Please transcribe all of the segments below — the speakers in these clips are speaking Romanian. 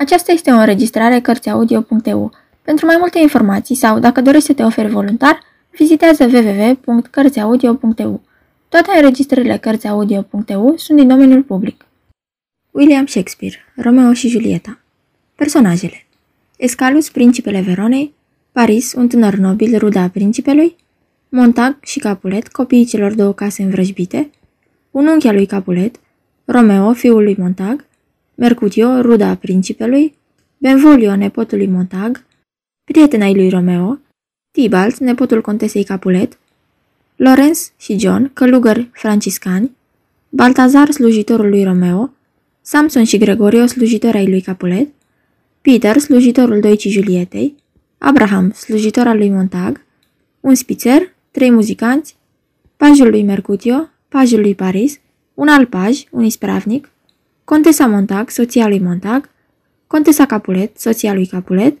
Aceasta este o înregistrare Cărțiaudio.eu. Pentru mai multe informații sau, dacă dorești să te oferi voluntar, vizitează www.cărțiaudio.eu. Toate înregistrările Cărțiaudio.eu sunt din domeniul public. William Shakespeare, Romeo și Julieta Personajele Escalus, principele Veronei, Paris, un tânăr nobil, ruda principelui, Montag și Capulet, copiii celor două case învrăjbite, un unchi al lui Capulet, Romeo, fiul lui Montag, Mercutio, ruda principelui, Benvolio, nepotul lui Montag, prietena lui Romeo, Tibalt, nepotul contesei Capulet, Lorenz și John, călugări franciscani, Baltazar, slujitorul lui Romeo, Samson și Gregorio, slujitori ai lui Capulet, Peter, slujitorul Doicii Julietei, Abraham, slujitor al lui Montag, un spițer, trei muzicanți, pajul lui Mercutio, pajul lui Paris, un alt paj, un ispravnic, Contesa Montag, soția lui Montag, Contesa Capulet, soția lui Capulet,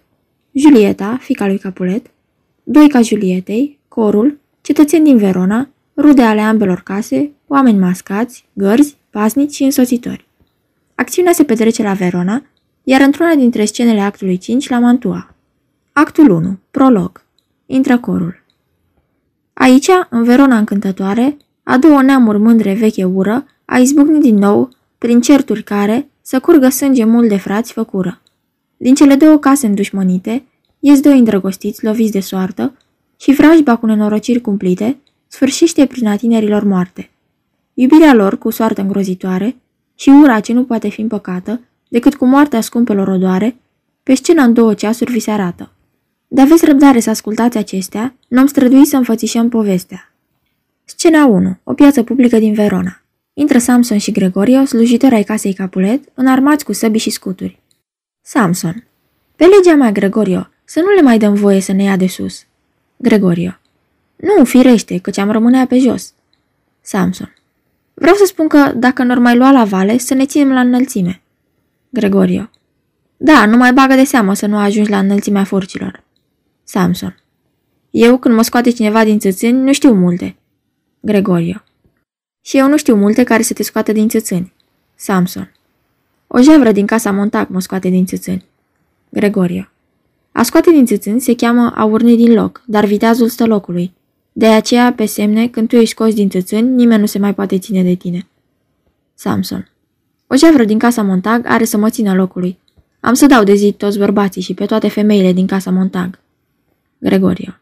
Julieta, fica lui Capulet, Doica Julietei, corul, cetățeni din Verona, rude ale ambelor case, oameni mascați, gărzi, pasnici și însoțitori. Acțiunea se petrece la Verona, iar într-una dintre scenele actului 5 la Mantua. Actul 1. Prolog. Intră corul. Aici, în Verona încântătoare, a două neamuri mândre veche ură, a izbucnit din nou prin certuri care, să curgă sânge mult de frați făcură. Din cele două case îndușmănite, ies doi îndrăgostiți, loviți de soartă, și vrajba cu nenorociri cumplite, sfârșește prin a tinerilor moarte. Iubirea lor cu soartă îngrozitoare și ura ce nu poate fi împăcată, decât cu moartea scumpelor odoare, pe scena în două ceasuri vi se arată. De aveți răbdare să ascultați acestea, n-am străduit să înfățișăm povestea. Scena 1. O piață publică din Verona. Intră Samson și Gregorio, slujitori ai casei Capulet, înarmați cu săbi și scuturi. Samson. Pe legea mea, Gregorio, să nu le mai dăm voie să ne ia de sus. Gregorio. Nu, firește, căci am rămânea pe jos. Samson. Vreau să spun că, dacă nu mai lua la vale, să ne ținem la înălțime. Gregorio. Da, nu mai bagă de seamă să nu ajungi la înălțimea furcilor. Samson. Eu, când mă scoate cineva din țățâni, nu știu multe. Gregorio. Și eu nu știu multe care să te scoată din țățâni. Samson. O jevră din casa Montac mă scoate din țățâni. Gregorio. A scoate din țățâni se cheamă a urni din loc, dar viteazul stă locului. De aceea, pe semne, când tu ești scos din țățâni, nimeni nu se mai poate ține de tine. Samson. O jevră din casa Montag are să mă țină locului. Am să dau de zi toți bărbații și pe toate femeile din casa Montag. Gregorio.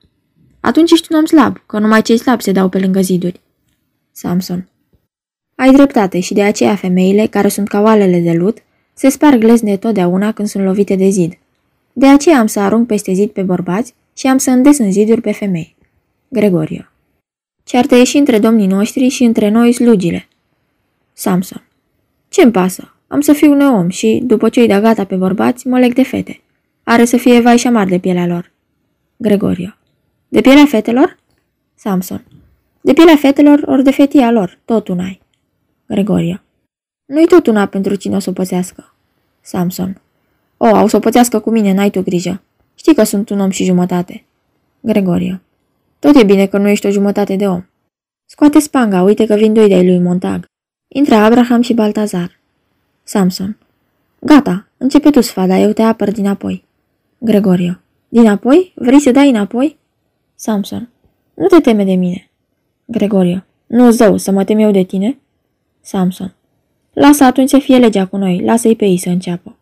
Atunci ești un om slab, că numai cei slabi se dau pe lângă ziduri. Samson. Ai dreptate și de aceea femeile, care sunt ca oalele de lut, se sparg glezne totdeauna când sunt lovite de zid. De aceea am să arunc peste zid pe bărbați și am să îndes în ziduri pe femei. Gregorio. Ceartă e și între domnii noștri și între noi slugile. Samson. Ce-mi pasă? Am să fiu neom și, după ce-i da gata pe bărbați, mă leg de fete. Are să fie vai și amar de pielea lor. Gregorio. De pielea fetelor? Samson. De pielea fetelor ori de fetia lor, tot una ai. Gregoria. Nu-i tot una pentru cine o să o pățească. Samson. O, au să o pățească cu mine, n-ai tu grijă. Știi că sunt un om și jumătate. Gregoria. Tot e bine că nu ești o jumătate de om. Scoate spanga, uite că vin doi de-ai lui Montag. Intră Abraham și Baltazar. Samson. Gata, începe tu sfada, eu te apăr dinapoi. Gregorio. Dinapoi? Vrei să dai înapoi? Samson. Nu te teme de mine. Gregorio. Nu, zău, să mă tem eu de tine? Samson. Lasă atunci să fie legea cu noi, lasă-i pe ei să înceapă.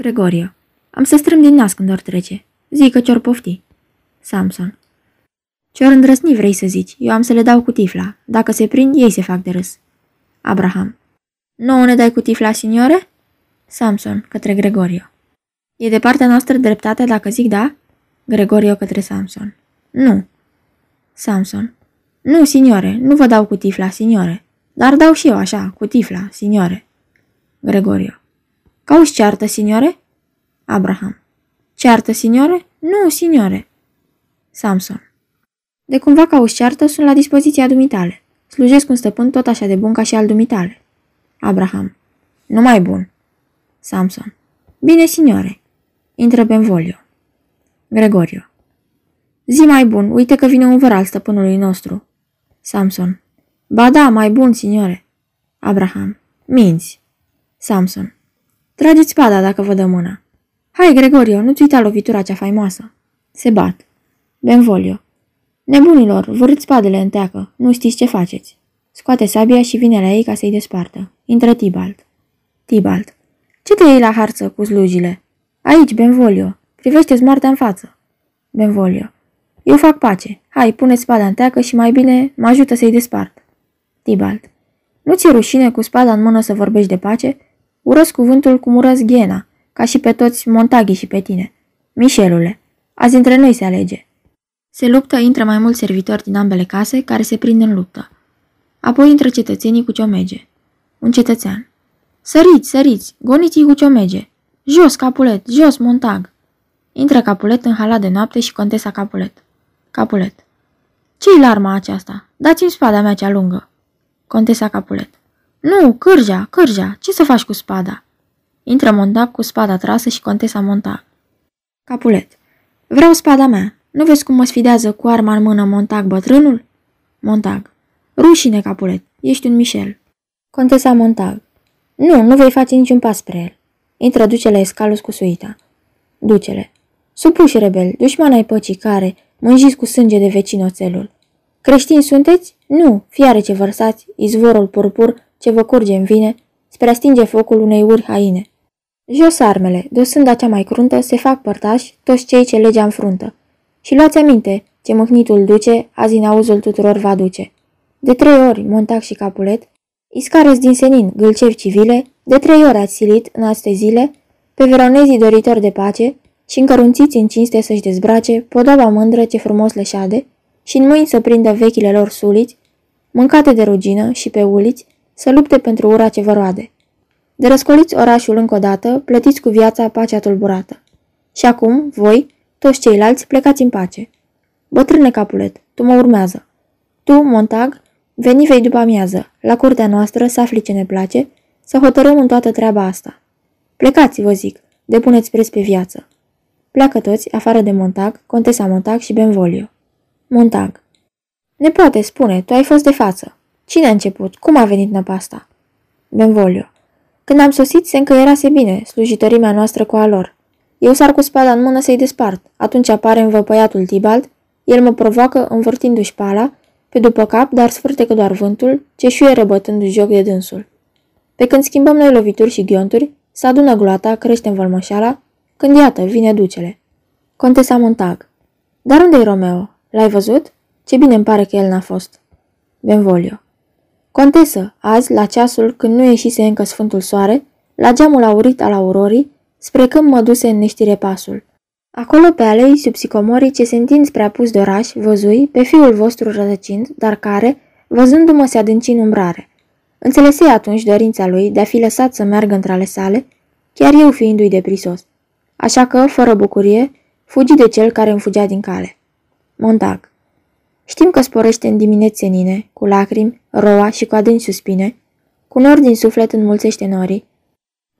Gregorio. Am să strâm din nas când or trece. Zic că ce-or pofti. Samson. Ce-or îndrăsni vrei să zici, eu am să le dau cu tifla. Dacă se prind, ei se fac de râs. Abraham. Nu ne dai cu tifla, signore? Samson, către Gregorio. E de partea noastră dreptate dacă zic da? Gregorio către Samson. Nu. Samson. Nu, signore, nu vă dau cu tifla, signore. Dar dau și eu așa, cu tifla, signore. Gregorio. Cauți ceartă, signore? Abraham. Ceartă, signore? Nu, signore. Samson. De cumva cauți ceartă, sunt la dispoziția dumitale. Slujesc un stăpân tot așa de bun ca și al dumitale. Abraham. Nu mai bun. Samson. Bine, signore. Intră Benvolio. Gregorio. Zi mai bun, uite că vine un văr al stăpânului nostru. Samson. Ba da, mai bun, signore. Abraham. Minți. Samson. Trageți spada dacă vă dă mâna. Hai, Gregorio, nu-ți uita lovitura cea faimoasă. Se bat. Benvolio. Nebunilor, vârâți spadele în teacă, nu știți ce faceți. Scoate sabia și vine la ei ca să-i despartă. Intră Tibalt. Tibalt. Ce te iei la harță cu slujile? Aici, Benvolio. Privește smoartea în față. Benvolio. Eu fac pace. Hai, pune spada în teacă și mai bine mă ajută să-i despart. Tibalt. Nu ți-e rușine cu spada în mână să vorbești de pace? Urăsc cuvântul cum urăsc ghena, ca și pe toți Montaghi și pe tine. Mișelule, azi între noi se alege. Se luptă, intră mai mulți servitori din ambele case care se prind în luptă. Apoi intră cetățenii cu ciomege. Un cetățean. Săriți, săriți, goniți cu ciomege. Jos, Capulet, jos, Montag. Intră Capulet în halat de noapte și contesa Capulet. Capulet. Ce-i larma aceasta? Dați-mi spada mea cea lungă. Contesa Capulet. Nu, cârja, cârja, ce să faci cu spada? Intră Montag cu spada trasă și contesa Montag. Capulet. Vreau spada mea. Nu vezi cum mă sfidează cu arma în mână Montag bătrânul? Montag. Rușine, Capulet. Ești un Michel. Contesa Montag. Nu, nu vei face niciun pas spre el. Intră ducele Escalus cu suita. Ducele. Supuși rebel, dușman ai păcii care, mânjiți cu sânge de vecin oțelul. Creștini sunteți? Nu, fiare ce vărsați, izvorul purpur ce vă curge în vine, spre a stinge focul unei uri haine. Jos armele, de sânda cea mai cruntă, se fac părtași toți cei ce legea înfruntă. Și luați aminte, ce măhnitul duce, azi în auzul tuturor va duce. De trei ori, Montac și Capulet, Iscarăs din senin, gâlcevi civile, de trei ori ați silit, în aste zile, pe veronezii doritori de pace și încărunțiți în cinste să-și dezbrace podoaba mândră ce frumos le șade și în mâini să prindă vechile lor suliți, mâncate de rugină și pe uliți, să lupte pentru ura ce vă roade. De răscoliți orașul încă o dată, plătiți cu viața pacea tulburată. Și acum, voi, toți ceilalți, plecați în pace. Bătrâne Capulet, tu mă urmează. Tu, Montag, veni vei după amiază, la curtea noastră, să afli ce ne place, să hotărâm în toată treaba asta. Plecați, vă zic, depuneți preț pe viață. Pleacă toți, afară de Montag, Contesa Montag și Benvolio. Montag. Ne poate spune, tu ai fost de față. Cine a început? Cum a venit năpasta? Benvolio. Când am sosit, se încăierase bine, slujitorimea noastră cu a lor. Eu sar cu spada în mână să-i despart. Atunci apare învăpăiatul Tibalt, el mă provoacă învârtindu-și pala, pe după cap, dar sfârtecă doar vântul, ce șuie răbătându-și joc de dânsul. Pe când schimbăm noi lovituri și ghionturi, se adună gloata, crește învălmășala, când iată, vine ducele. Contesa Montag. Dar unde-i Romeo? L-ai văzut? Ce bine îmi pare că el n-a fost. Benvolio. Contesă, azi, la ceasul când nu ieșise încă sfântul soare, la geamul aurit al aurorii, spre când mă duse în neștire pasul. Acolo pe alei sub sicomorii ce se întind spre apus de oraș, văzui pe fiul vostru rădăcind, dar care, văzându-mă, se adânci în umbrare. Înțelesei atunci dorința lui de a fi lăsat să meargă între ale sale, chiar eu fiindu-i deprisos. Așa că, fără bucurie, fugi de cel care îmi fugea din cale. Montag Știm că sporește în dimineți senine, cu lacrimi, roa și cu adânci suspine, cu nori din suflet înmulțește norii.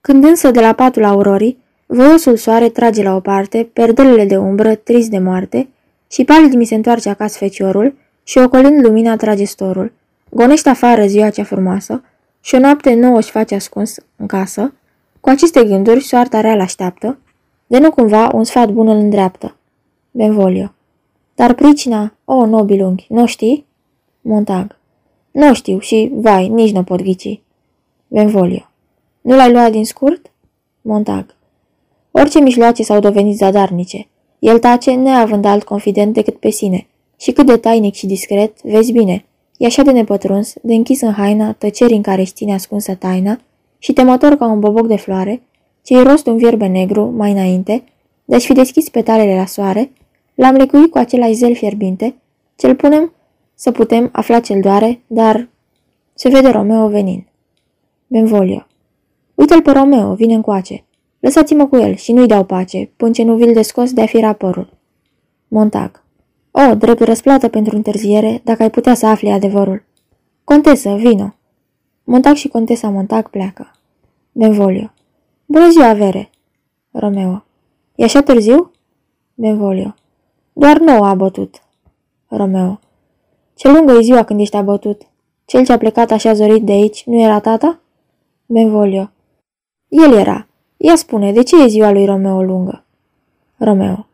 Când însă de la patul aurorii, voiosul soare trage la o parte, perdelele de umbră, trist de moarte, și palid mi se întoarce acasă feciorul și ocolind lumina trage storul. Gonește afară ziua cea frumoasă și o noapte nouă își face ascuns în casă. Cu aceste gânduri, soarta rea așteaptă, de nu cumva un sfat bun îl îndreaptă. Benvolio dar pricina, o, nobil unghi, nu știi? Montag. Nu știu și, vai, nici nu pot ghici. Benvolio. Nu l-ai luat din scurt? Montag. Orice mijloace s-au dovenit zadarnice. El tace, neavând alt confident decât pe sine. Și cât de tainic și discret, vezi bine. E așa de nepătruns, de închis în haina, tăceri în care știne ascunsă taina, și temător ca un boboc de floare, ce-i rost un vierbe negru, mai înainte, de-și fi deschis petalele la soare, L-am lecuit cu același zel fierbinte, ce-l punem să putem afla cel doare, dar se vede Romeo venind. Benvolio. Uite-l pe Romeo, vine încoace. Lăsați-mă cu el și nu-i dau pace, până ce nu vi-l descos de a fi raporul. Montag. O, drept răsplată pentru întârziere, dacă ai putea să afli adevărul. Contesă, vino. Montag și contesa Montag pleacă. Benvolio. Bună ziua, Vere. Romeo. E așa târziu? Benvolio. Doar nouă a bătut. Romeo. Ce lungă e ziua când ești abătut. Cel ce a plecat așa zorit de aici nu era tata? Benvolio. El era. Ia spune, de ce e ziua lui Romeo lungă? Romeo.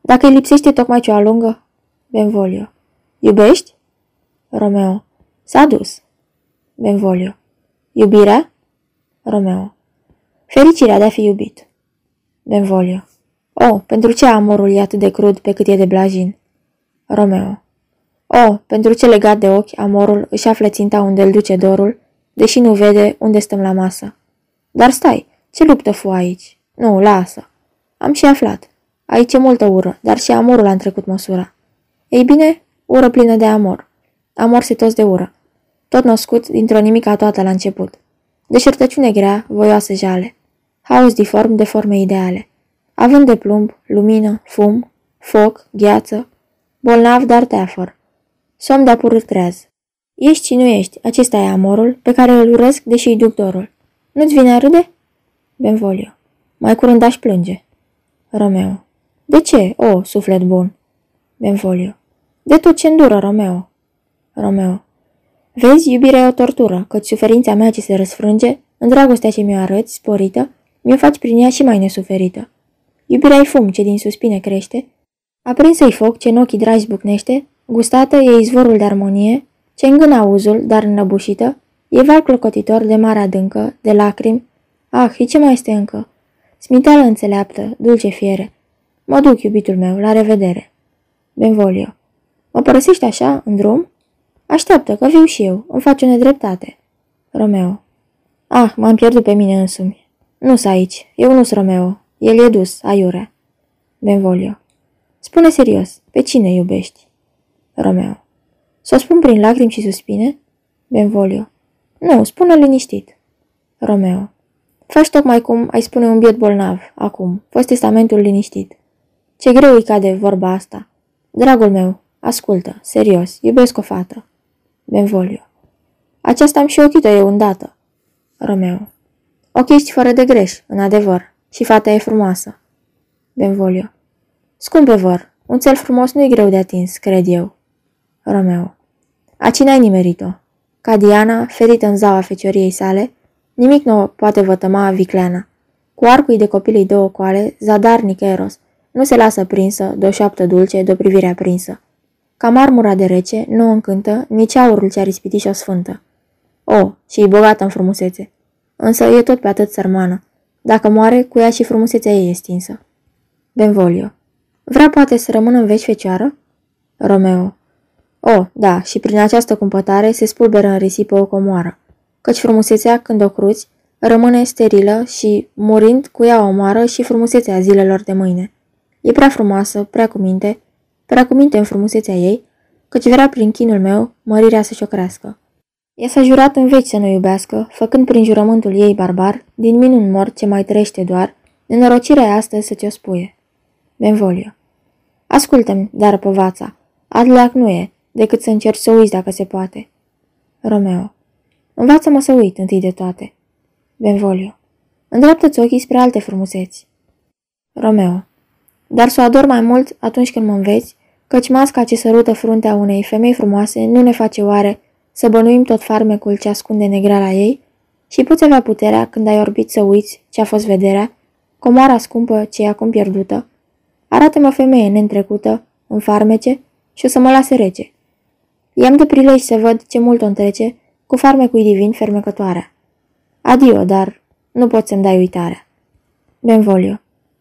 Dacă îi lipsește tocmai cea lungă? Benvolio. Iubești? Romeo. S-a dus. Benvolio. Iubirea? Romeo. Fericirea de a fi iubit. Benvolio. Oh, pentru ce amorul e atât de crud pe cât e de blajin? Romeo. Oh, pentru ce legat de ochi amorul își află ținta unde îl duce dorul, deși nu vede unde stăm la masă. Dar stai, ce luptă fu aici? Nu, lasă. Am și aflat. Aici e multă ură, dar și amorul a trecut măsura. Ei bine, ură plină de amor. Amor setos de ură. Tot născut dintr-o nimica toată la început. Deșertăciune grea, voioasă jale. Haos diform de forme ideale. Având de plumb, lumină, fum, foc, gheață, bolnav, dar teafăr. Somn de apurât treaz. Ești și nu ești, acesta e amorul pe care îl urăsc, deși îi duc dorul. Nu-ți vine a râde? Benvolio. Mai curând aș plânge. Romeo. De ce, o, suflet bun? Benvolio. De tot ce îndură, Romeo. Romeo. Vezi, iubirea e o tortură, căci suferința mea ce se răsfrânge, în dragostea ce mi-o arăți, sporită, mi-o faci prin ea și mai nesuferită. Iubirea e fum ce din suspine crește, aprinsă-i foc ce în ochii dragi bucnește, gustată e izvorul de armonie, ce îngână auzul, dar înnăbușită, e val clocotitor de mare adâncă, de lacrimi. Ah, și ce mai este încă? Smiteală înțeleaptă, dulce fiere. Mă duc, iubitul meu, la revedere. Benvolio. Mă părăsești așa, în drum? Așteaptă, că viu și eu, îmi faci o nedreptate. Romeo. Ah, m-am pierdut pe mine însumi. Nu-s aici, eu nu-s Romeo, el e dus, aiurea. Benvolio. Spune serios, pe cine iubești? Romeo. Să o spun prin lacrimi și suspine? Benvolio. Nu, spune liniștit. Romeo. Faci tocmai cum ai spune un biet bolnav, acum, fost testamentul liniștit. Ce greu îi cade vorba asta. Dragul meu, ascultă, serios, iubesc o fată. Benvolio. Aceasta am și ochită eu îndată. Romeo. Ochii ești fără de greș, în adevăr, și fata e frumoasă. Benvolio. Scumpe vor, un cel frumos nu e greu de atins, cred eu. Romeo. Aci n-ai nimerit-o. Ca Diana, ferită în zaua fecioriei sale, nimic nu poate vătăma vicleana. Cu arcul de copilei două coale, zadarnic Eros, nu se lasă prinsă de o șoaptă dulce, de o privire aprinsă. Ca marmura de rece, nu încântă nici aurul ce-a rispitit și-o sfântă. O, și e bogată în frumusețe. Însă e tot pe atât sărmană. Dacă moare, cu ea și frumusețea ei e stinsă. Benvolio. Vrea poate să rămână în veci fecioară? Romeo. O, da, și prin această cumpătare se spulberă în risipă o comoară, căci frumusețea, când o cruți, rămâne sterilă și, murind, cu ea omoară și frumusețea zilelor de mâine. E prea frumoasă, prea cu minte, prea cu minte în frumusețea ei, căci vrea prin chinul meu mărirea să-și o crească. Ea s-a jurat în veci să nu iubească, făcând prin jurământul ei barbar, din minun mort ce mai trăiește doar, nenorocirea e astăzi să ți-o spuie. Benvolio. Ascultă-mi, dar povața, adleac nu e, decât să încerci să uiți dacă se poate. Romeo. Învață-mă să uit întâi de toate. Benvolio. Îndreaptă-ți ochii spre alte frumuseți. Romeo. Dar să o ador mai mult atunci când mă înveți, căci masca ce sărută fruntea unei femei frumoase nu ne face oare să bănuim tot farmecul ce ascunde negrala ei și poți avea puterea când ai orbit să uiți ce a fost vederea, comoara scumpă ce e acum pierdută. Arată-mă femeie neîntrecută, în farmece, și o să mă lase rece. I-am de prilej să văd ce mult o întrece cu farmecul divin fermecătoarea. Adio, dar nu pot să-mi dai uitarea. Benvolio.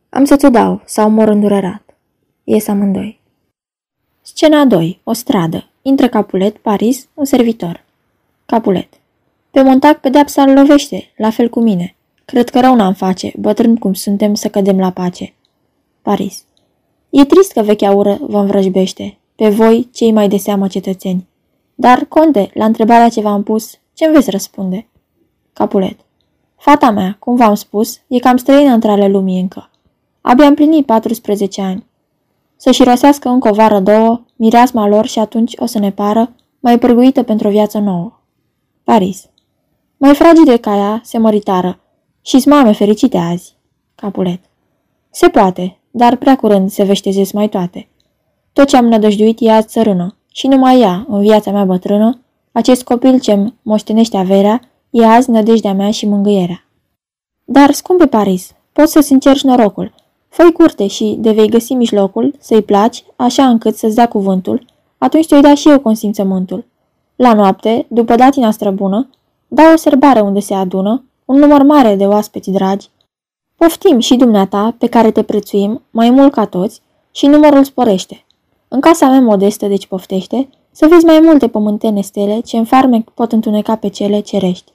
Am să ți-o dau sau mor îndurerat. Ies amândoi. Scena 2. O stradă. Intră Capulet, Paris, un servitor. Capulet. Pe Montac pedeapsa îl lovește, la fel cu mine. Cred că rău n-am face, bătrân cum suntem să cădem la pace. Paris. E trist că vechea ură vă învrăjbește, pe voi, cei mai de seamă cetățeni. Dar, conte, la întrebarea ce v-am pus, ce-mi veți răspunde? Capulet. Fata mea, cum v-am spus, e cam străină între ale lumii încă. Abia am plinit 14 ani. Să-și rosească încă o vară două, mireasma lor și atunci o să ne pară mai pârguită pentru o viață nouă. Paris. Mai fragide ca ea, se măritară, și mame fericite azi. Capulet. Se poate, dar prea curând se veștezesc mai toate. Tot ce am nădăjduit e azi țărână și numai ea, în viața mea bătrână, acest copil ce moștenește averea, e azi nădejdea mea și mângâierea. Dar, scumpe Paris, Poți să-ți încerci norocul. Făi curte și, de vei găsi mijlocul, să-i placi, așa încât să-ți dea cuvântul, atunci te-o da și eu consimțământul. La noapte, după datina străbună, dau o serbare unde se adună un număr mare de oaspeți dragi. Poftim și dumneata, pe care te prețuim, mai mult ca toți, și numărul sporește. În casa mea modestă, deci poftește, să vezi mai multe pământene stele ce în farmec pot întuneca pe cele cerești.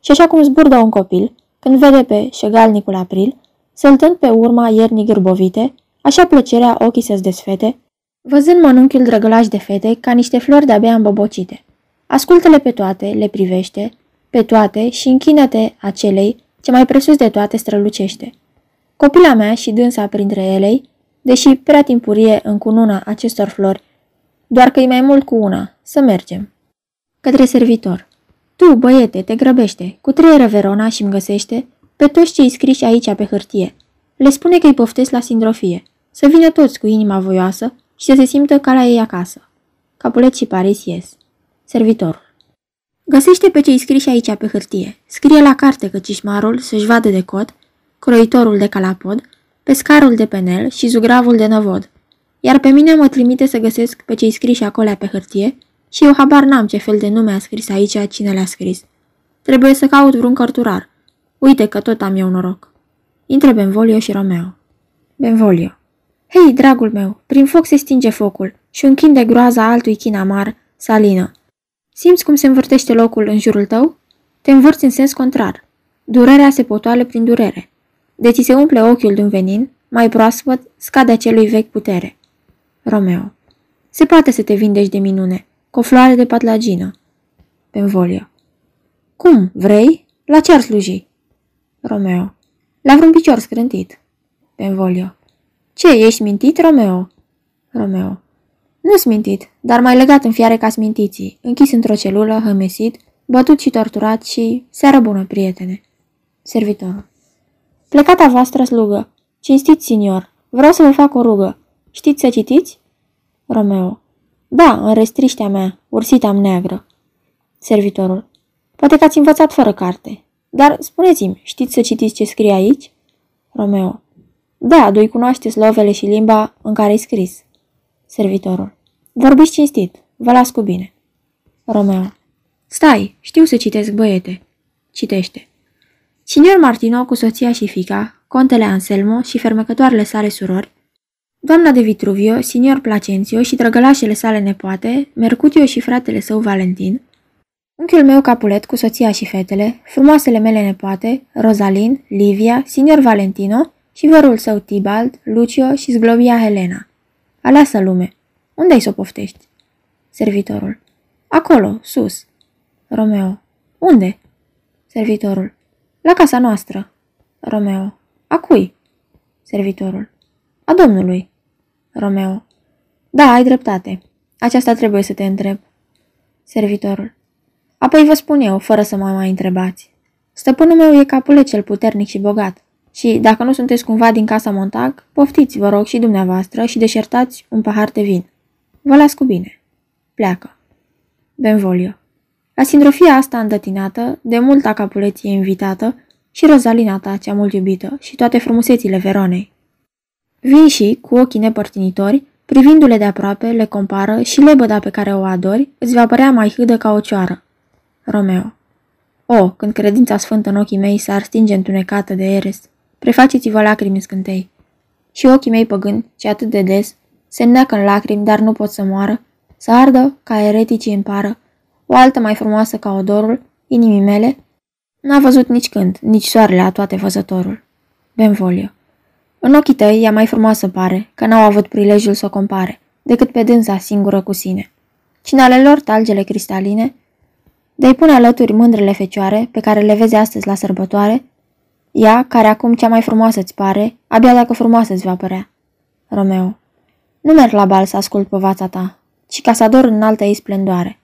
Și așa cum zburdă un copil, când vede pe șegalnicul april, săltând pe urma iernii gârbovite, așa plăcerea ochii să-ți desfete, văzând mănunchiul drăgălaș de fete ca niște flori de-abia îmbobocite. Ascultă-le pe toate, le privește, pe toate și închină-te acelei ce mai presus de toate strălucește. Copila mea și dânsa printre elei, deși prea timpurie în cununa acestor flori, doar că e mai mult cu una, să mergem. Către servitor. Tu, băiete, te grăbește, cu trei Verona și-mi găsește pe toți cei scriși aici pe hârtie. Le spune că îi poftesc la sindrofie, să vină toți cu inima voioasă și să se simtă ca la ei acasă. Capulet și Paris ies. Servitorul. Găsește pe cei scriși aici pe hârtie. Scrie la carte că cișmarul să-și vadă de cot, croitorul de calapod, pescarul de penel și zugravul de năvod. Iar pe mine mă trimite să găsesc pe cei scriși acolo pe hârtie și eu habar n-am ce fel de nume a scris aici cine le-a scris. Trebuie să caut vreun cărturar. Uite că tot am eu noroc. Intră Benvolio și Romeo. Benvolio. Hei, dragul meu, prin foc se stinge focul și un chin de groaza altui chin amar, salină. Simți cum se învârtește locul în jurul tău? Te învârți în sens contrar. Durerea se potoale prin durere. De ți se umple ochiul de un venin, mai proaspăt scade acelui vechi putere. Romeo. Se poate să te vindești de minune, cu o floare de patlagină. Benvolio. Cum, vrei? La ce ar sluji? Romeo. La vreun picior scrântit. Benvolio. Ce, ești mintit, Romeo? Romeo. Nu mintit, dar mai legat în fiare ca smintiții, închis într-o celulă, hămesit, bătut și torturat și... Seară bună, prietene. Servitorul. Plecata voastră slugă. Cinstit, signor. Vreau să vă fac o rugă. Știți să citiți? Romeo. Da, în restriștea mea, ursita am neagră. Servitorul. Poate că ați învățat fără carte. Dar spuneți-mi, știți să citiți ce scrie aici? Romeo. Da, doi cunoaște slovele și limba în care e scris. Servitorul. Vorbiți cinstit, vă las cu bine. Romeo. Stai, știu să citesc, băiete. Citește. Signor Martino cu soția și fica, contele Anselmo și fermecătoarele sale surori, doamna de Vitruvio, signor Placențio și drăgălașele sale nepoate, Mercutio și fratele său Valentin, unchiul meu Capulet cu soția și fetele, frumoasele mele nepoate, Rosalin, Livia, signor Valentino și vărul său Tibald, Lucio și zglobia Helena. Aleasă lume, unde ai să o poftești? Servitorul. Acolo, sus. Romeo. Unde? Servitorul. La casa noastră. Romeo. A cui? Servitorul. A domnului. Romeo. Da, ai dreptate. Aceasta trebuie să te întreb. Servitorul. Apoi vă spun eu, fără să mă mai întrebați. Stăpânul meu e capule cel puternic și bogat. Și, dacă nu sunteți cumva din casa Montag, poftiți, vă rog, și dumneavoastră și deșertați un pahar de vin. Vă las cu bine. Pleacă. Benvolio. La sindrofia asta îndătinată, de multa capuleție invitată, și Rozalina ta, cea mult iubită, și toate frumusețile Veronei. Vin și, cu ochii nepărtinitori, privindu-le de aproape, le compară și lebăda pe care o adori, îți va părea mai hâdă ca o cioară. Romeo. O, când credința sfântă în ochii mei s-ar stinge întunecată de eres, prefaceți-vă lacrimi scântei. Și ochii mei păgâni, ce atât de des, se înneacă în lacrimi, dar nu pot să moară, să ardă ca ereticii în pară, o altă mai frumoasă ca odorul, inimii mele, n-a văzut nici când, nici soarele a toate văzătorul. Benvolio. În ochii tăi ea mai frumoasă pare, că n-au avut prilejul să o compare, decât pe dânsa singură cu sine. Cine ale lor talgele cristaline, de-i pune alături mândrele fecioare, pe care le vezi astăzi la sărbătoare, ea, care acum cea mai frumoasă îți pare, abia dacă frumoasă îți va părea. Romeo. Nu merg la bal să ascult povața ta, ci ca să ador în altă ei splendoare.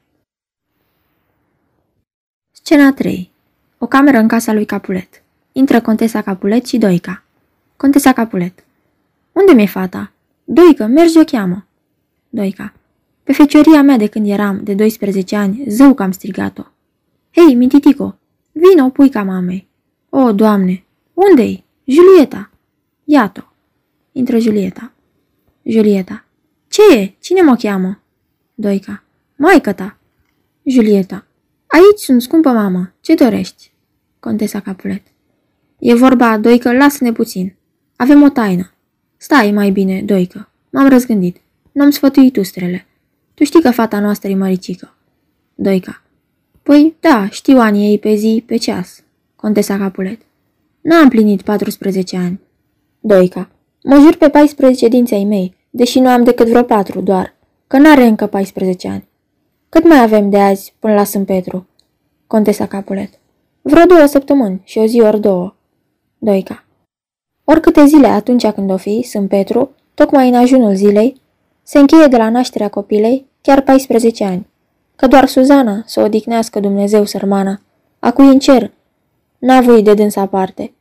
Scena 3. O cameră în casa lui Capulet. Intră contesa Capulet și Doica. Contesa Capulet. Unde mi-e fata? Doică, mergi o cheamă. Doica. Pe fecioria mea de când eram, de 12 ani, zău că am strigat-o. Hei, mintitico, vină, puica mamei. O, doamne, unde-i? Julieta! Iată! Intră Julieta. Julieta. Ce e? Cine mă cheamă? Doica. Maica ta. Julieta. Aici sunt, scumpă mamă. Ce dorești? Contesa Capulet. E vorba, Doică, lasă-ne puțin. Avem o taină. Stai mai bine, Doică. M-am răzgândit. N-am sfătuit ustrele. Tu știi că fata noastră e măricică. Doica. Păi, da, știu anii ei pe zi, pe ceas. Contesa Capulet. N-am plinit 14 ani. Doica. Mă jur pe 14 dinții ai mei, deși nu am decât vreo patru doar, că n-are încă 14 ani. Cât mai avem de azi până la Sfânt Petru? Contesa Capulet. Vreo două săptămâni și o zi ori două. Doica. Oricâte zile atunci când o fi, Sfânt Petru, tocmai în ajunul zilei, se încheie de la nașterea copilei chiar 14 ani, că doar Suzana să o odihnească Dumnezeu sărmana, a cui în cer, n-a voit de dânsa aparte.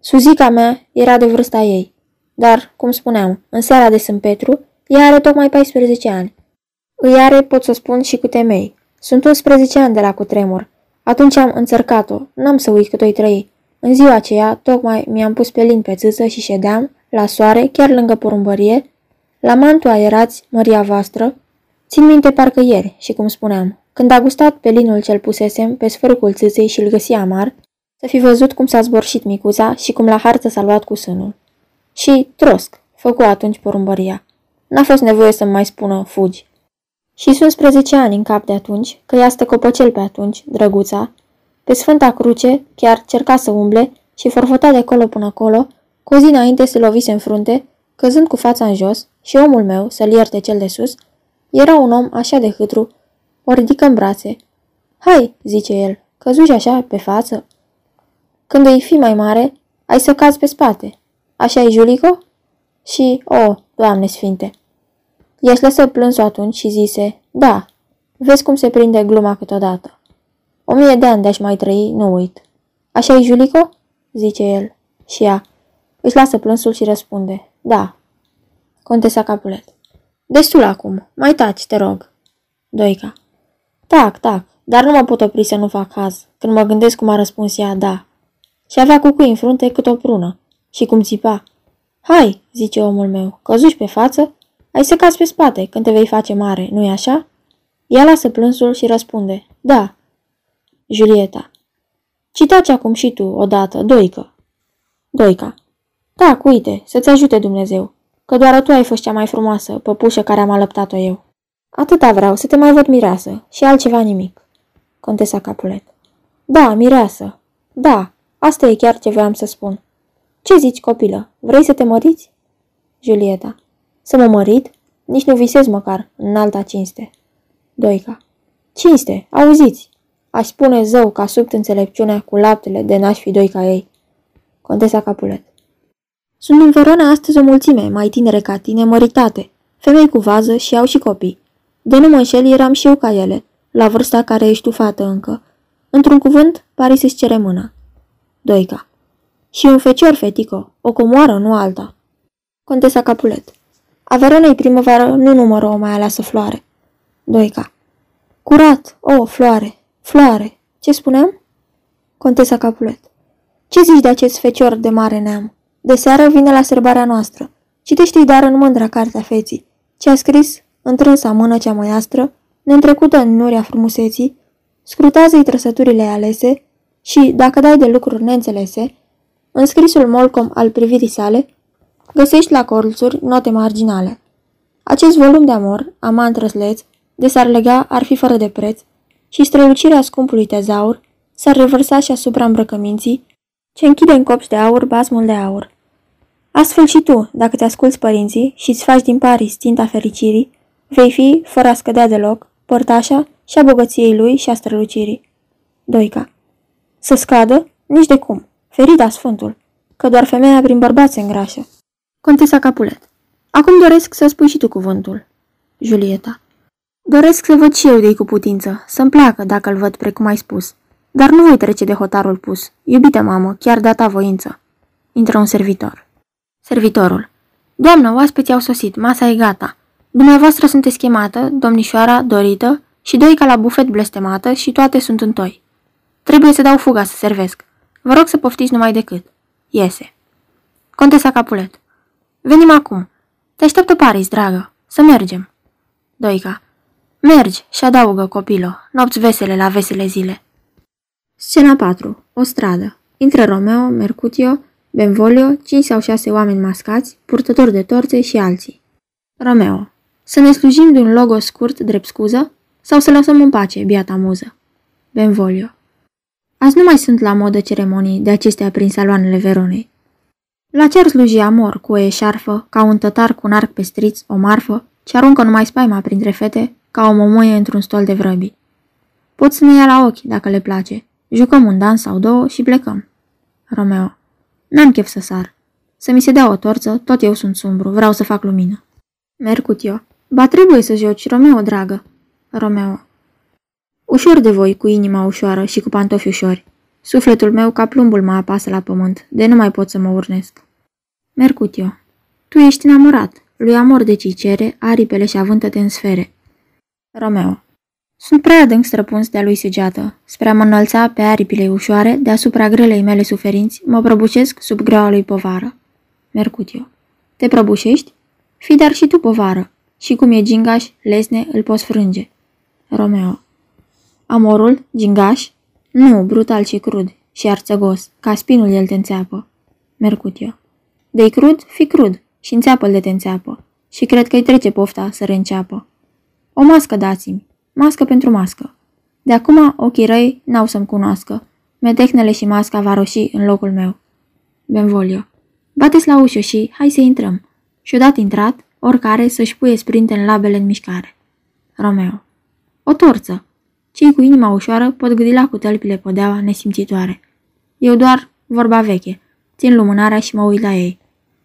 Suzica mea era de vârsta ei, dar, cum spuneam, în seara de Sfânt Petru, ea are tocmai 14 ani. Îi are, pot să spun, și cu temei. Sunt 11 ani de la cutremur. Atunci am înțărcat-o, n-am să uit cât o trăi. În ziua aceea, tocmai mi-am pus pe lin pe țâță și ședeam, la soare, chiar lângă porumbărie, la mantul aerați, măria voastră. Țin minte parcă ieri și cum spuneam, când a gustat pe linul cel pusesem pe sfârcul țâței și îl găsi amar, să fi văzut cum s-a zborșit micuța și cum la harță s-a luat cu sânul. Și trosc, făcu atunci porumbăria. N-a fost nevoie să-mi mai spună fugi. Și sunt 11 ani în cap de atunci, că ea stă copăcel pe atunci, drăguța. Pe Sfânta Cruce chiar cerca să umble și forfota de colo până acolo, cu o zi înainte se lovise în frunte, căzând cu fața în jos și omul meu, să-l ierte cel de sus, era un om așa de hâtru, o ridică în brațe. Hai, zice el, căzuși așa pe față. Când îi fi mai mare, ai să cazi pe spate. așa e Julico? Și, o, oh, Doamne Sfinte! I-aș lăsă plânsul atunci și zise, da, vezi cum se prinde gluma câteodată. O mie de ani de-aș mai trăi, nu uit. așa e Julico? zice el. Și ea își lasă plânsul și răspunde, da. Contesa Capulet. Destul acum, mai taci, te rog. Doica. Tac, tac, dar nu mă pot opri să nu fac caz, când mă gândesc cum a răspuns ea, da. Și avea cucui în frunte cât o prună. Și cum țipa. Hai, zice omul meu, căzuși pe față, ai să cazi pe spate când te vei face mare, nu-i așa? Ea lasă plânsul și răspunde, da. Julieta. Citați acum și tu, odată, Doică. Doica. Da, uite, să-ți ajute Dumnezeu, că doar tu ai fost cea mai frumoasă, păpușă care am alăptat-o eu. Atâta vreau, să te mai văd mireasă și altceva nimic. Contesa Capulet. Da, mireasă. Da, asta e chiar ce voiam să spun. Ce zici, copilă? Vrei să te măriți? Julieta. Să mă mărit? Nici nu visez măcar în alta cinste. Doica. Cinste, auziți! Aș spune zău ca sub înțelepciunea cu laptele de n-aș fi doica ei. Contesa Capulet. Sunt în Verona astăzi o mulțime, mai tinere ca tine, măritate, femei cu vază și au și copii. De nu mă înșel, eram și eu ca ele, la vârsta care ești tu fată încă. Într-un cuvânt, Paris îți cere mâna. Doica. Și un fecior, fetico, o comoară, nu alta. Contesa Capulet. A Veronei primăvară nu numără o mai aleasă floare. Doica. Curat, o, floare, floare. Ce spuneam? Contesa Capulet. Ce zici de acest fecior de mare neam? De seară vine la sărbarea noastră. Citește-i dar în mândra cartea feții. Ce a scris, întrânsa mână cea măiastră, ne-întrecută în nuria frumuseții, scrutează-i trăsăturile alese și, dacă dai de lucruri neînțelese, în scrisul molcom al privirii sale, găsești la colțuri note marginale. Acest volum de amor, amant răsleț, de s-ar lega ar fi fără de preț și strălucirea scumpului tezaur s-ar revărsa și asupra îmbrăcăminții ce închide în copș de aur basmul de aur. Astfel și tu, dacă te asculți părinții și îți faci din Paris tinta fericirii, vei fi, fără a scădea deloc, părtașa și a bogăției lui și a strălucirii. Doica. Să scadă? Nici de cum. Ferita Sfântul, că doar femeia prin bărbat se îngrașă. Contesa Capulet. Acum doresc să spui și tu cuvântul. Julieta. Doresc să văd și eu de cu putință, să-mi placă dacă îl văd precum ai spus. Dar nu voi trece de hotarul pus. Iubite mamă, chiar data voință. Intră un servitor. Servitorul. Doamnă, oaspeții au sosit, masa e gata. Dumneavoastră sunteți chemată, domnișoara, dorită, și doi ca la bufet blestemată și toate sunt întoi. Trebuie să dau fuga să servesc. Vă rog să poftiți numai decât. Iese. Contesa Capulet. Venim acum. Te așteaptă Paris, dragă. Să mergem. Doica. Mergi și adaugă copilo. Nopți vesele la vesele zile. Scena 4. O stradă. Intră Romeo, Mercutio, Benvolio, cinci sau șase oameni mascați, purtători de torțe și alții. Romeo. Să ne slujim de un logo scurt drept scuză sau să lăsăm în pace, biata muză. Benvolio. Azi nu mai sunt la modă ceremonii de acestea prin saloanele Veronei. La cer sluji amor cu o eșarfă, ca un tătar cu un arc pe striț, o marfă, ce aruncă numai spaima printre fete, ca o momoie într-un stol de vrăbi. Pot să ne ia la ochi, dacă le place. Jucăm un dans sau două și plecăm. Romeo. N-am chef să sar. Să mi se dea o torță, tot eu sunt sumbru, vreau să fac lumină. Mercutio. Ba trebuie să joci, Romeo, dragă. Romeo. Ușor de voi, cu inima ușoară și cu pantofi ușori. Sufletul meu ca plumbul mă apasă la pământ, de nu mai pot să mă urnesc. Mercutio. Tu ești enamorat. Lui amor de cere, aripele și avântă-te în sfere. Romeo. Sunt prea adânc străpuns de-a lui săgeată. Spre a mă înălța pe aripile ușoare, deasupra grelei mele suferinți, mă prăbușesc sub greaua lui povară. Mercutio. Te prăbușești? Fii dar și tu povară. Și cum e gingaș, lesne, îl poți frânge. Romeo. Amorul, gingaș? Nu, brutal și crud, și arțăgos, ca spinul el te înțeapă. Mercutio. De-i crud, fi crud, și înțeapă-l de te înțeapă. Și cred că-i trece pofta să reînceapă. O mască dați-mi, mască pentru mască. De acum ochii răi n-au să-mi cunoască. Metehnele și masca va roși în locul meu. Benvolio. Bateți la ușă și hai să intrăm. Și odată intrat, oricare să-și puie sprinte în labele în mișcare. Romeo. O torță. Cei cu inima ușoară pot gâdila cu tălpile podeaua nesimțitoare. Eu doar, vorba veche, țin lumânarea și mă uit la ei.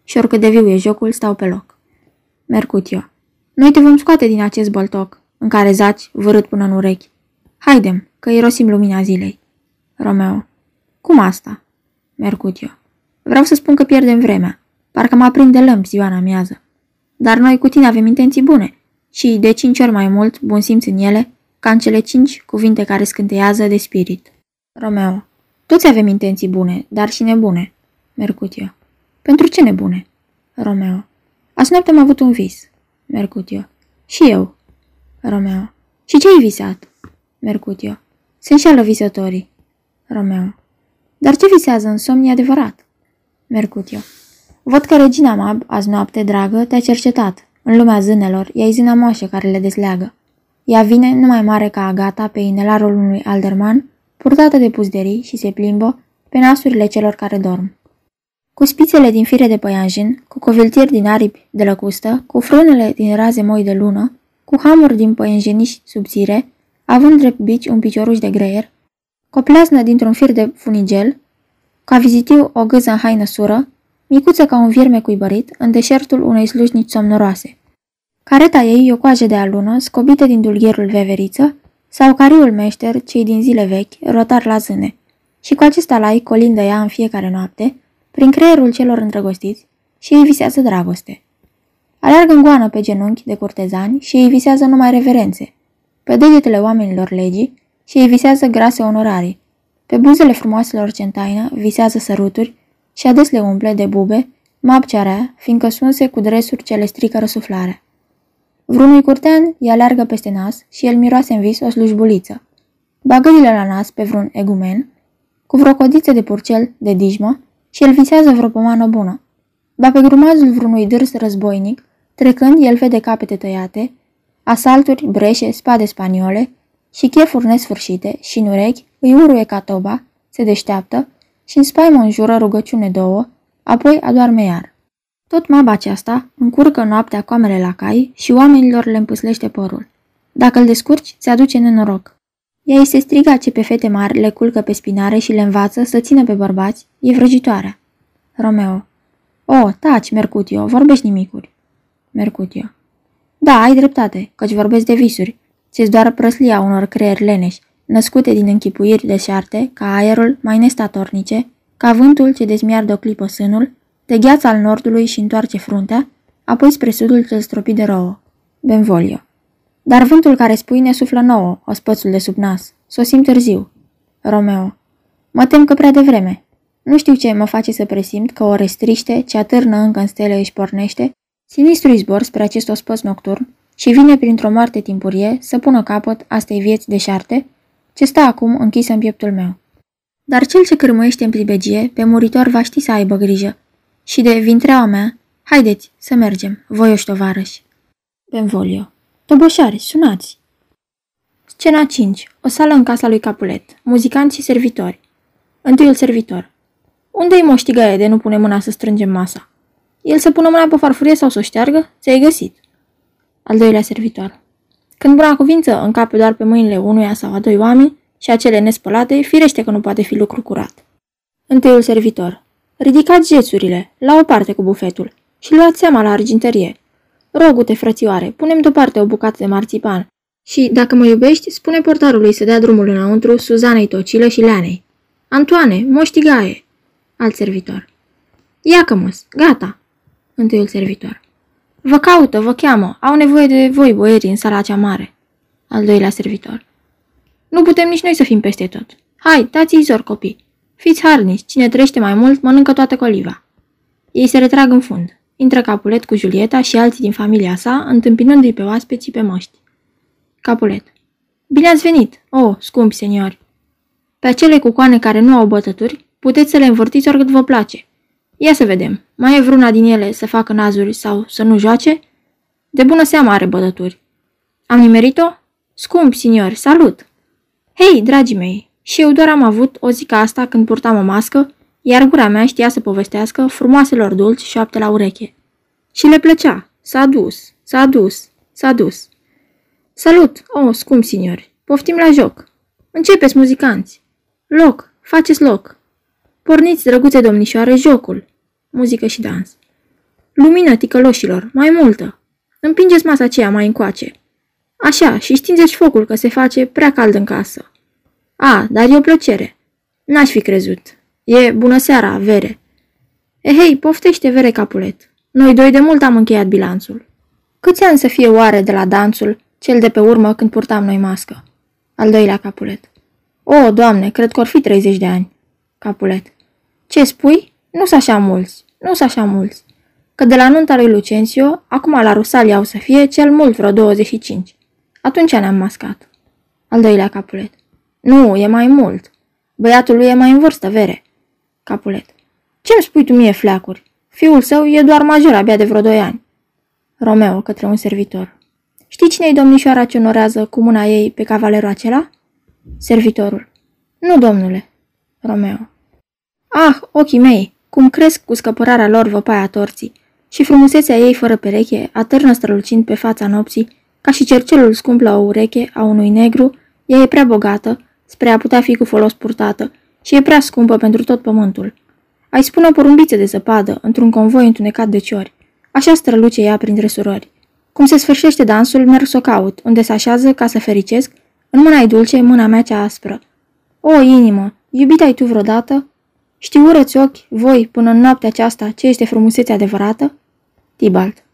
Și oricât de viu e jocul, stau pe loc. Mercutio. Noi te vom scoate din acest boltoc, în care zaci, vărât până în urechi. Haidem, că irosim lumina zilei. Romeo. Cum asta? Mercutio. Vreau să spun că pierdem vremea. Parcă mă aprinde lămpi ziua în amiază. Dar noi cu tine avem intenții bune și, de cinci ori mai mult, bun simț în ele, ca în cele cinci cuvinte care scânteiază de spirit. Romeo. Toți avem intenții bune, dar și nebune. Mercutio. Pentru ce nebune? Romeo. Azi noapte am avut un vis. Mercutio. Și eu. Romeo. Și ce ai visat? Mercutio. Se înșeală visătorii. Romeo. Dar ce visează în somn e adevărat? Mercutio. Văd că regina Mab, azi noapte, dragă, te-a cercetat. În lumea zânelor, ea zâna moașă care le desleagă. Ea vine numai mare ca Agata pe inelarul unui alderman, purtată de puzderii și se plimbă pe nasurile celor care dorm. Cu spițele din fire de păianjen, cu coviltieri din aripi de lăcustă, cu frânele din raze moi de lună, cu hamuri din păianjeniși subțire, având drept bici un picioruș de greier, cu o pleasnă dintr-un fir de funigel, ca vizitiu o gâză în haină sură, micuță ca un vierme cuibărit, în deșertul unei slujnici somnoroase. Careta ei e o coajă de alună, scobită din dulgherul veveriță, sau cariul meșter, cei din zile vechi, rotar la zâne. Și cu acesta lai colindă ea în fiecare noapte, prin creierul celor îndrăgostiți, și ei visează dragoste. Aleargă în goană pe genunchi de curtezani și ei visează numai reverențe. Pe degetele oamenilor legii și ei visează grase onorarii. Pe buzele frumoaselor centaină visează săruturi și ades le umple de bube, mapcearea, fiindcă sunse cu dresuri ce le strică răsuflarea. Vreunui curtean îi aleargă peste nas și el miroase în vis o slujbuliță. Bagările la nas pe vreun egumen, cu vreo codiță de purcel de dijmă și el visează vreo pomană bună. Ba pe grumazul vreunui dârs războinic, trecând el vede capete tăiate, asalturi, breșe, spade spaniole și chefuri nesfârșite și în urechi îi uruie ca toba, se deșteaptă și în spaimă înjură rugăciune două, apoi adoarme iar. Tot maba aceasta încurcă noaptea coamele la cai și oamenilor le împâslește părul. Dacă îl descurci, ți aduce nenoroc. Ea îi se striga ce pe fete mari le culcă pe spinare și le învață să țină pe bărbați, e vrăjitoarea. Romeo. O, taci, Mercutio, vorbești nimicuri. Mercutio. Da, ai dreptate, căci vorbesc de visuri. Ți-ți doar prăslia unor creieri leneși, născute din închipuiri de șarte, ca aerul, mai nestatornice, ca vântul ce dezmiardă o clipă sânul, de gheața al nordului și întoarce fruntea, apoi spre sudul cel stropit de rouă. Benvolio. Dar vântul care spui suflă nouă, ospățul de sub nas. Sosim târziu. Romeo. Mă tem că prea devreme. Nu știu ce mă face să presimt că o restriște, ce atârnă încă în stele își pornește, sinistru zbor spre acest ospăț nocturn și vine printr-o moarte timpurie să pună capăt astei vieți deșarte, ce stă acum închisă în pieptul meu. Dar cel ce cârmuiește în plibegie, pe muritor va ști să aibă grijă. Și de vintreaua mea, haideți să mergem, voioși tovarăși. Benvolio. Toboșari, sunați! Scena 5. O sală în casa lui Capulet. Muzicanți și servitori. Întâiul servitor. Unde-i moștigăie de nu pune mâna să strângem masa? El să pună mâna pe farfurie sau să o șteargă? Ți-ai găsit. Al doilea servitor. Când buna cuvință încape doar pe mâinile unuia sau a doi oameni și acele nespălate, firește că nu poate fi lucru curat. Întâiul servitor. Ridicați jețurile, la o parte cu bufetul, și luați seama la arginterie. Rogu-te, frățioare, punem deoparte o bucată de marțipan și, dacă mă iubești, spune portarului să dea drumul înăuntru Suzanei Tocilă și Leanei. Antoane, moștigaie! Alt servitor. Ia cămăs, gata! Întâiul servitor. Vă caută, vă cheamă, au nevoie de voi, boierii, în sala cea mare. Al doilea servitor. Nu putem nici noi să fim peste tot. Hai, dați-i zor, copii. Fiți harnici, cine trăiește mai mult, mănâncă toată coliva. Ei se retrag în fund. Intră Capulet cu Julieta și alții din familia sa, întâmpinându-i pe oaspeții pe măști. Capulet. Bine ați venit, o, oh, scumpi seniori. Pe acele cucoane care nu au bătături, puteți să le învârtiți oricât vă place. Ia să vedem, mai e vreuna din ele să facă nazuri sau să nu joace? De bună seamă are bătături. Am nimerit-o? Scump, senior, salut! Hei, dragii mei, și eu doar am avut o zi ca asta când purtam o mască, iar gura mea știa să povestească frumoaselor dulci șoapte la ureche. Și le plăcea. S-a dus, s-a dus, s-a dus. Salut, o, oh, scump signori, poftim la joc. Începeți, muzicanți. Loc, faceți loc. Porniți, drăguțe domnișoare, jocul. Muzică și dans. Lumină, ticăloșilor, mai multă. Împingeți masa aceea mai încoace. Așa, și stingeți focul că se face prea cald în casă. A, dar e o plăcere. N-aș fi crezut. E bună seara, Vere. Ehei, poftește, Vere Capulet. Noi doi de mult am încheiat bilanțul. Câți ani să fie oare de la danțul, cel de pe urmă când purtam noi mască? Al doilea Capulet. O, doamne, cred că or fi 30 de ani. Capulet. Ce spui? Nu s așa mulți, nu s așa mulți. Că de la nunta lui Lucencio, acum la Rusalia au să fie cel mult vreo 25. Atunci ne-am mascat. Al doilea Capulet. Nu, e mai mult. Băiatul lui e mai în vârstă, vere. Capulet. Ce-mi spui tu mie, fleacuri? Fiul său e doar major, abia de vreo doi ani. Romeo, către un servitor. Știi cine-i domnișoara ce onorează cu mâna ei pe cavalerul acela? Servitorul. Nu, domnule. Romeo. Ah, ochii mei, cum cresc cu scăpărarea lor văpaia torții și frumusețea ei fără pereche atârnă strălucind pe fața nopții, ca și cercelul scump la o ureche a unui negru, ea e prea bogată, spre a putea fi cu folos purtată, și e prea scumpă pentru tot pământul. Ai spune o porumbiță de zăpadă, într-un convoi întunecat de ciori. Așa străluce ea printre surori. Cum se sfârșește dansul, merg să o caut, unde se așează ca să fericesc, în mâna ei dulce, mâna mea cea aspră. O, inimă, iubit ai tu vreodată? Știu urăți ochi, voi, până în noaptea aceasta, ce este frumusețea adevărată? Tibalt.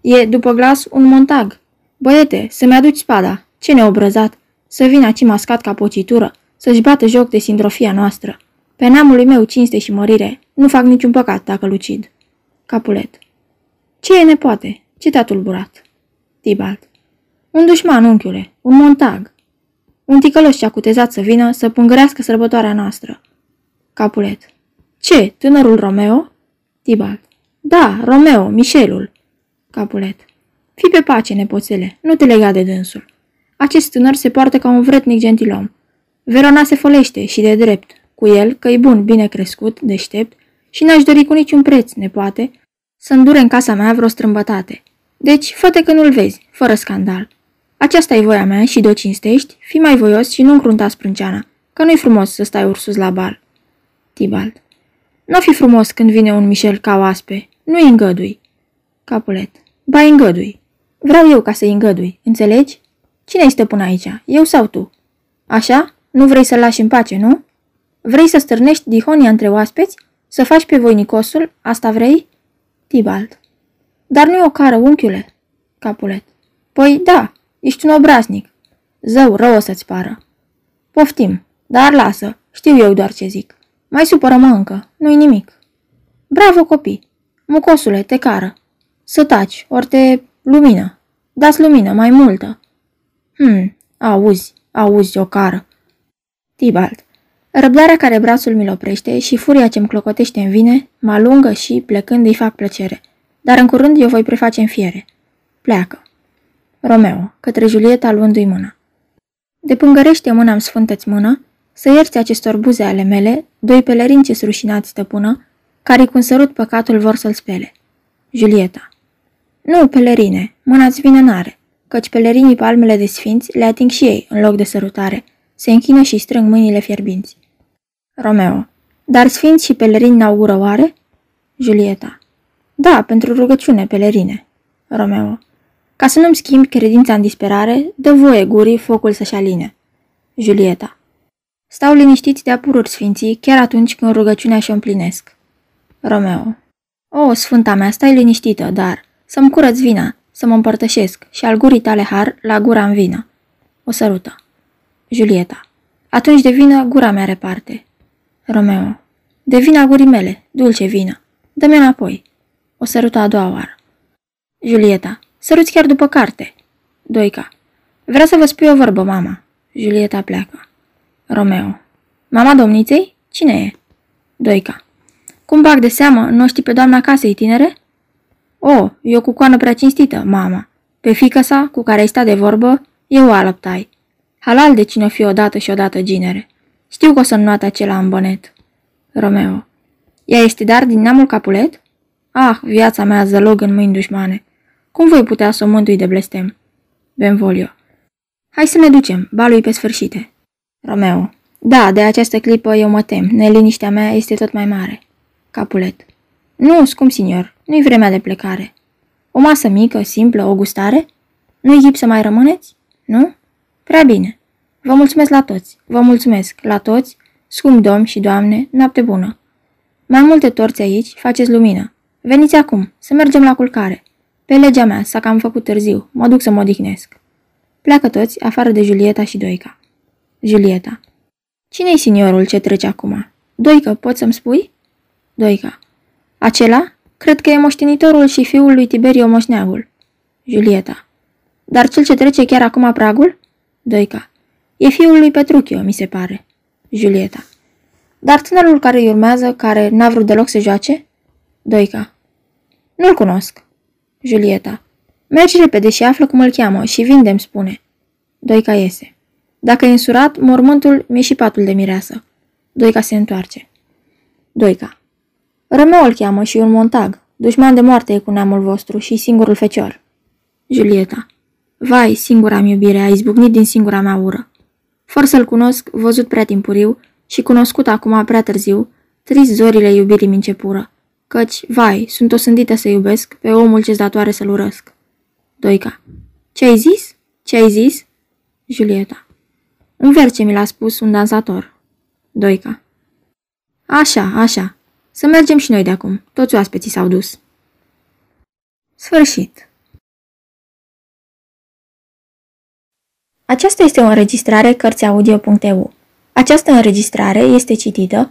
E, după glas, un montag. Băiete, să-mi aduci spada. Ce neobrăzat. Să vină aici mascat ca pocitură, să-și bată joc de sindrofia noastră. Pe neamului meu cinste și mărire, nu fac niciun păcat dacă lucid. Capulet. Ce e nepoate? Ce te-a tulburat? Tibalt. Un dușman, unchiule, un montag. Un ticălos ce-a cutezat să vină să pângărească sărbătoarea noastră. Capulet. Ce, tânărul Romeo? Tibalt. Da, Romeo, Michelul. Capulet. Fii pe pace, nepoțele, nu te lega de dânsul. Acest tânăr se poartă ca un vretnic gentilom. Verona se folește și de drept, cu el, că e bun, bine crescut, deștept, și n-aș dori cu niciun preț, nepoate, să îndure în casa mea vreo strâmbătate. Deci, fă că nu-l vezi, fără scandal. Aceasta e voia mea și de-o cinstești, fi mai voios și nu încrunta sprânceana, că nu-i frumos să stai ursus la bal. Tibalt. Nu fi frumos când vine un Michel ca oaspe, nu-i îngădui. Capulet. Ba îngădui. Vreau eu ca să-i îngădui, înțelegi? Cine-i stăpân aici, eu sau tu? Așa? Nu vrei să-l lași în pace, nu? Vrei să stârnești dihonia între oaspeți? Să faci pe voinicosul? Asta vrei? Tibalt. Dar nu e o cară, unchiule. Capulet. Păi da, ești un obraznic. Zău, rău o să-ți pară. Poftim, dar lasă, știu eu doar ce zic. Mai supără-mă încă. Nu-i nimic. Bravo, copii! Mucosule, te cară. Să taci, ori te lumină. Dați lumină, mai multă. Hmm, auzi, auzi, o cară. Tibalt. Răbdarea care brațul mi-l oprește și furia ce-mi clocotește în vine, mă alungă și, plecând, îi fac plăcere. Dar în curând eu voi preface în fiere. Pleacă. Romeo, către Julieta luându-i mâna. Depângărește mâna mi sfântă-ți mână, să ierți acestor buze ale mele, doi pelerini ce rușinați stăpână, care cu un sărut păcatul vor să-l spele. Julieta. Nu, pelerine, mâna-ți vine n-are, căci pelerinii palmele de sfinți le ating și ei în loc de sărutare, se închină și strâng mâinile fierbinți. Romeo. Dar sfinți și pelerini n-au gură oare? Julieta. Da, pentru rugăciune, pelerine. Romeo. Ca să nu-mi schimbi credința în disperare, dă voie gurii focul să-și aline. Julieta. Stau liniștiți de apururi sfinții, chiar atunci când rugăciunea și-o împlinesc. Romeo. O, sfânta mea, stai liniștită, dar să-mi curăț vina, să mă împărtășesc și al gurii tale har la gura în vină. O sărută. Julieta. Atunci de vină gura mea reparte. Romeo. De vina gurii mele, dulce vină. Dă-mi înapoi. O sărută a doua oară. Julieta. Săruți chiar după carte. Doica. Vreau să vă spui o vorbă, mama. Julieta pleacă. Romeo. Mama domniței? Cine e? Doica. Cum bag de seamă, nu știi pe doamna casei, tinere? O, eu cu coană prea cinstită, mama. Pe fică sa, cu care ai stat de vorbă, eu o alăptai. Halal de cine o fi odată și odată ginere. Știu că o să nuată acela în bonet. Romeo. Ea este dar din neamul Capulet? Ah, viața mea zălog în mâini dușmane. Cum voi putea să o mântui de blestem? Benvolio. Hai să ne ducem, balui pe sfârșite. Romeo. Da, de această clipă eu mă tem. Neliniștea mea este tot mai mare. Capulet. Nu, scump senior, nu-i vremea de plecare. O masă mică, simplă, o gustare? Nu-i ghip să mai rămâneți? Nu? Prea bine. Vă mulțumesc la toți. Vă mulțumesc la toți, scump domn și doamne, noapte bună. Mai multe torți aici, faceți lumină. Veniți acum, să mergem la culcare. Pe legea mea, s-a cam făcut târziu, mă duc să mă odihnesc. Pleacă toți, afară de Julieta și Doica. Julieta. Cine-i seniorul ce trece acum? Doică, poți să-mi spui? Doica. Acela? Cred că e moștenitorul și fiul lui Tiberio Moșneagul. Julieta. Dar cel ce trece chiar acum pragul? Doica. E fiul lui Petruchio, mi se pare. Julieta. Dar tânărul care îi urmează, care n-a vrut deloc să joace? Doica. Nu-l cunosc. Julieta. Mergi repede și află cum îl cheamă și vindem, spune. Doica iese. Dacă e însurat, mormântul mi și patul de mireasă. Doica se întoarce. Doica. Rămeu îl cheamă și un montag. Dușman de moarte e cu neamul vostru și singurul fecior. Julieta. Vai, singura mi iubire, a izbucnit din singura mea ură. Fără să-l cunosc, văzut prea timpuriu și cunoscut acum prea târziu, trist zorile iubirii mi începură. Căci, vai, sunt o sândită să iubesc pe omul ce-ți datoare să-l urăsc. Doica. Ce ai zis? Ce ai zis? Julieta. Un vers ce mi l-a spus un dansator. Doica. Așa, așa. Să mergem și noi de acum. Toți oaspeții s-au dus. Sfârșit. Aceasta este o înregistrare Cărțiaudio.eu. Această înregistrare este citită